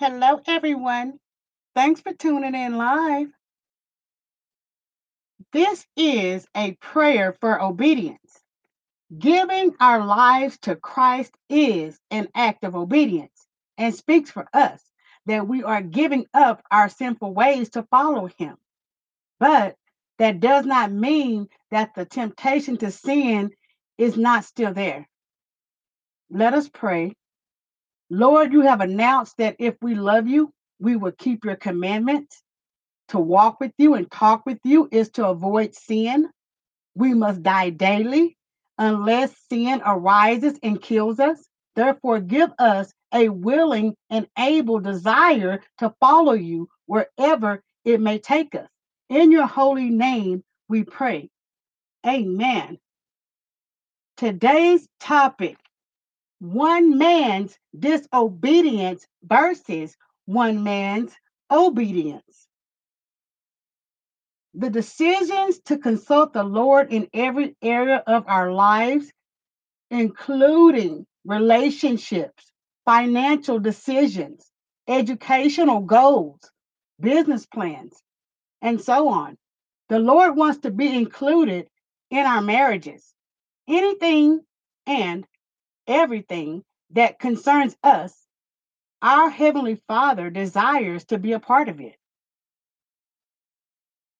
Hello, everyone. Thanks for tuning in live. This is a prayer for obedience. Giving our lives to Christ is an act of obedience and speaks for us that we are giving up our sinful ways to follow Him. But that does not mean that the temptation to sin is not still there. Let us pray. Lord, you have announced that if we love you, we will keep your commandments. To walk with you and talk with you is to avoid sin. We must die daily unless sin arises and kills us. Therefore, give us a willing and able desire to follow you wherever it may take us. In your holy name, we pray. Amen. Today's topic one man's disobedience versus one man's obedience. The decisions to consult the Lord in every area of our lives, including relationships, financial decisions, educational goals, business plans, and so on. The Lord wants to be included in our marriages. Anything and everything that concerns us, our Heavenly Father desires to be a part of it.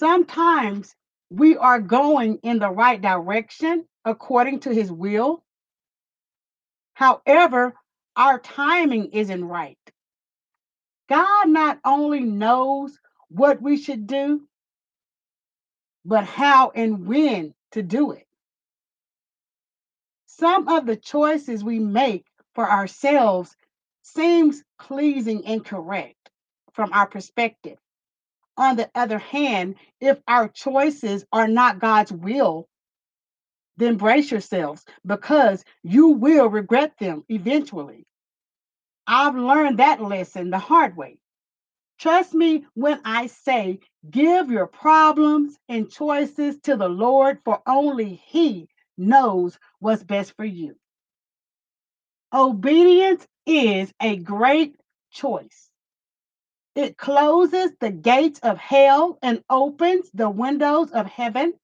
Sometimes we are going in the right direction according to His will. However, our timing isn't right. God not only knows what we should do, but how and when to do it. Some of the choices we make for ourselves seems pleasing and correct from our perspective. On the other hand, if our choices are not God's will, then brace yourselves because you will regret them eventually. I've learned that lesson the hard way. Trust me when I say, give your problems and choices to the Lord, for only He knows what's best for you. Obedience is a great choice. It closes the gates of hell and opens the windows of heaven.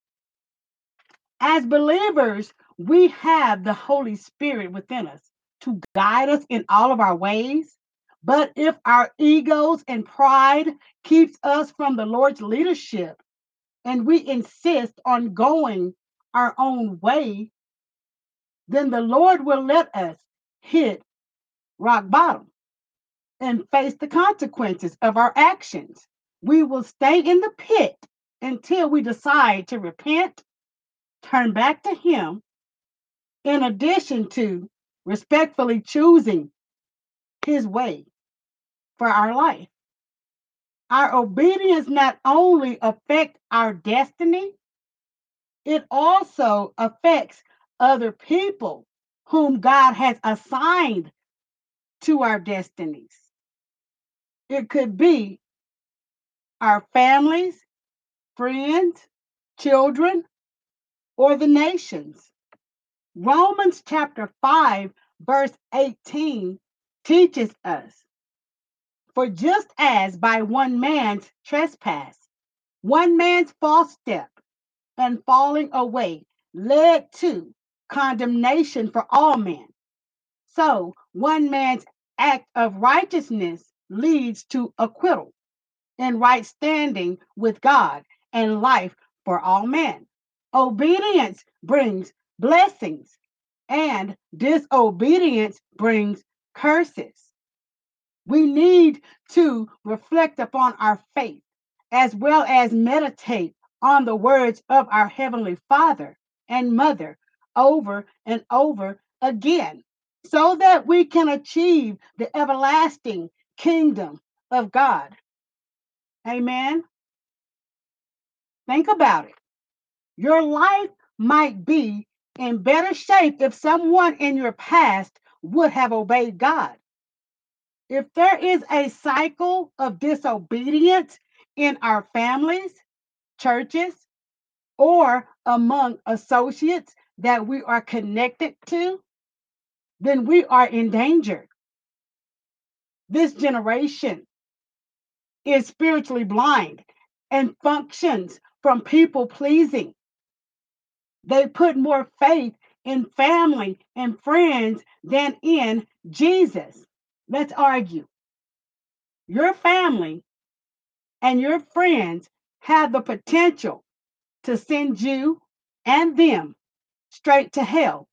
As believers, we have the Holy Spirit within us to guide us in all of our ways. But if our egos and pride keeps us from the Lord's leadership and we insist on going our own way, then the Lord will let us hit rock bottom and face the consequences of our actions. We will stay in the pit until we decide to repent, turn back to Him, in addition to respectfully choosing His way for our life. Our obedience not only affects our destiny, it also affects other people whom God has assigned to our destinies. It could be our families, friends, children, or the nations. Romans chapter 5, verse 18 teaches us For just as by one man's trespass, one man's false step and falling away led to condemnation for all men, so one man's act of righteousness leads to acquittal and right standing with God and life for all men. Obedience brings blessings, and disobedience brings curses. We need to reflect upon our faith as well as meditate on the words of our Heavenly Father and Mother over and over again so that we can achieve the everlasting kingdom of God. Amen. Think about it. Your life might be in better shape if someone in your past would have obeyed God. If there is a cycle of disobedience in our families, churches, or among associates that we are connected to, then we are in danger. This generation is spiritually blind and functions from people pleasing. They put more faith in family and friends than in Jesus. Let's argue. Your family and your friends have the potential to send you and them straight to hell.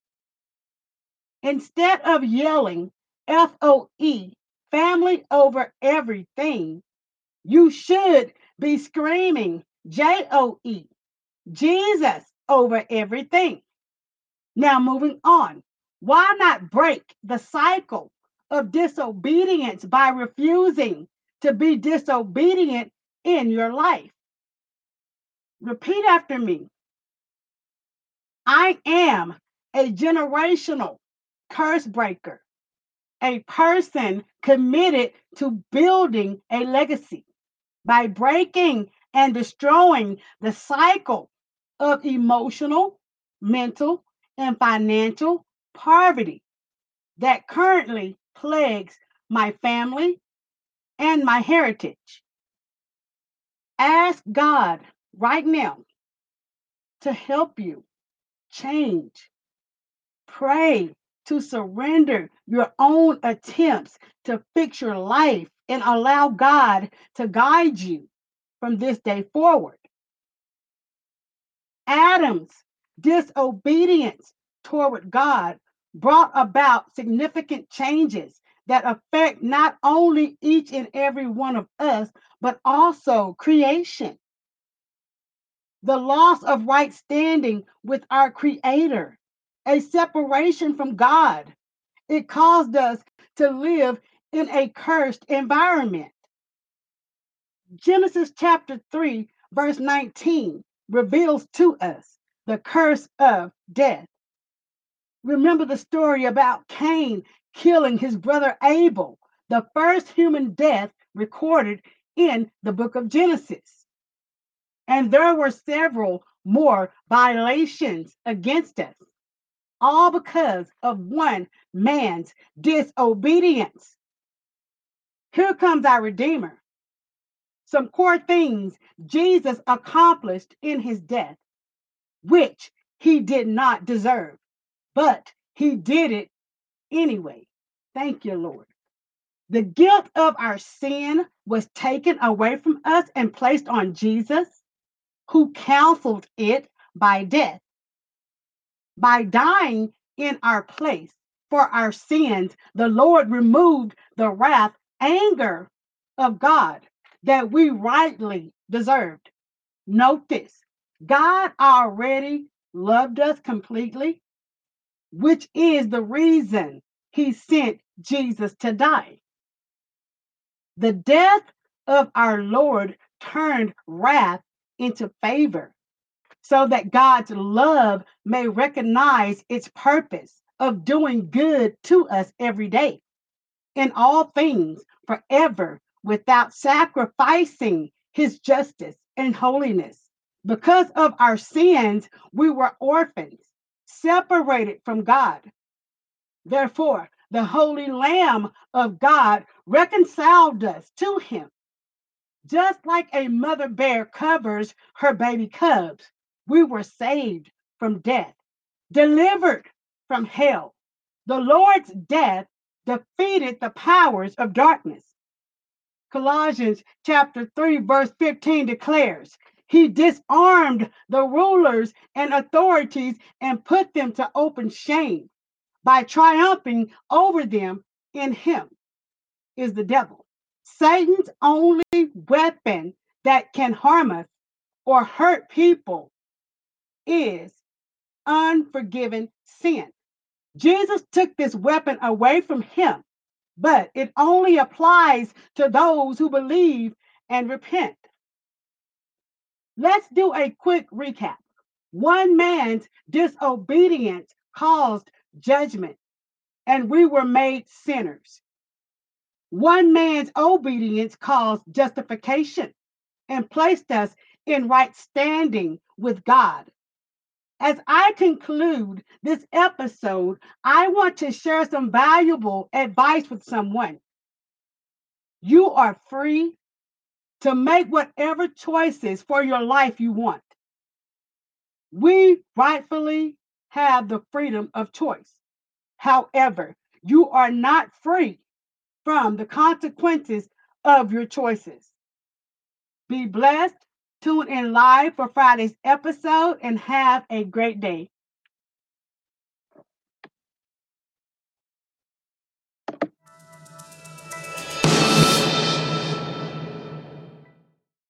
Instead of yelling FOE, family over everything, you should be screaming JOE, Jesus over everything. Now, moving on. Why not break the cycle of disobedience by refusing to be disobedient in your life? Repeat after me. I am a generational curse breaker, a person committed to building a legacy by breaking and destroying the cycle of emotional, mental, and financial poverty that currently plagues my family and my heritage. Ask God right now to help you change. Pray to surrender your own attempts to fix your life and allow God to guide you from this day forward. Adam's disobedience toward God brought about significant changes that affect not only each and every one of us, but also creation. The loss of right standing with our Creator, a separation from God. It caused us to live in a cursed environment. Genesis chapter 3, verse 19 reveals to us the curse of death. Remember the story about Cain killing his brother Abel, the first human death recorded in the book of Genesis. And there were several more violations against us, all because of one man's disobedience. Here comes our Redeemer. Some core things Jesus accomplished in his death, which he did not deserve but he did it anyway. Thank you, Lord. The guilt of our sin was taken away from us and placed on Jesus, who counseled it by death. By dying in our place for our sins, the Lord removed the wrath, anger of God that we rightly deserved. Note this God already loved us completely which is the reason he sent Jesus to die. The death of our Lord turned wrath into favor so that God's love may recognize its purpose of doing good to us every day in all things forever without sacrificing his justice and holiness. Because of our sins, we were orphans separated from God. Therefore, the Holy Lamb of God reconciled us to him. Just like a mother bear covers her baby cubs, we were saved from death, delivered from hell. The Lord's death defeated the powers of darkness. Colossians chapter 3, verse 15 declares, he disarmed the rulers and authorities and put them to open shame by triumphing over them in him is the devil. Satan's only weapon that can harm us or hurt people is unforgiven sin. Jesus took this weapon away from him, but it only applies to those who believe and repent. Let's do a quick recap. One man's disobedience caused judgment, and we were made sinners. One man's obedience caused justification and placed us in right standing with God. As I conclude this episode, I want to share some valuable advice with someone. You are free to make whatever choices for your life you want. We rightfully have the freedom of choice. However, you are not free from the consequences of your choices. Be blessed. Tune in live for Friday's episode and have a great day.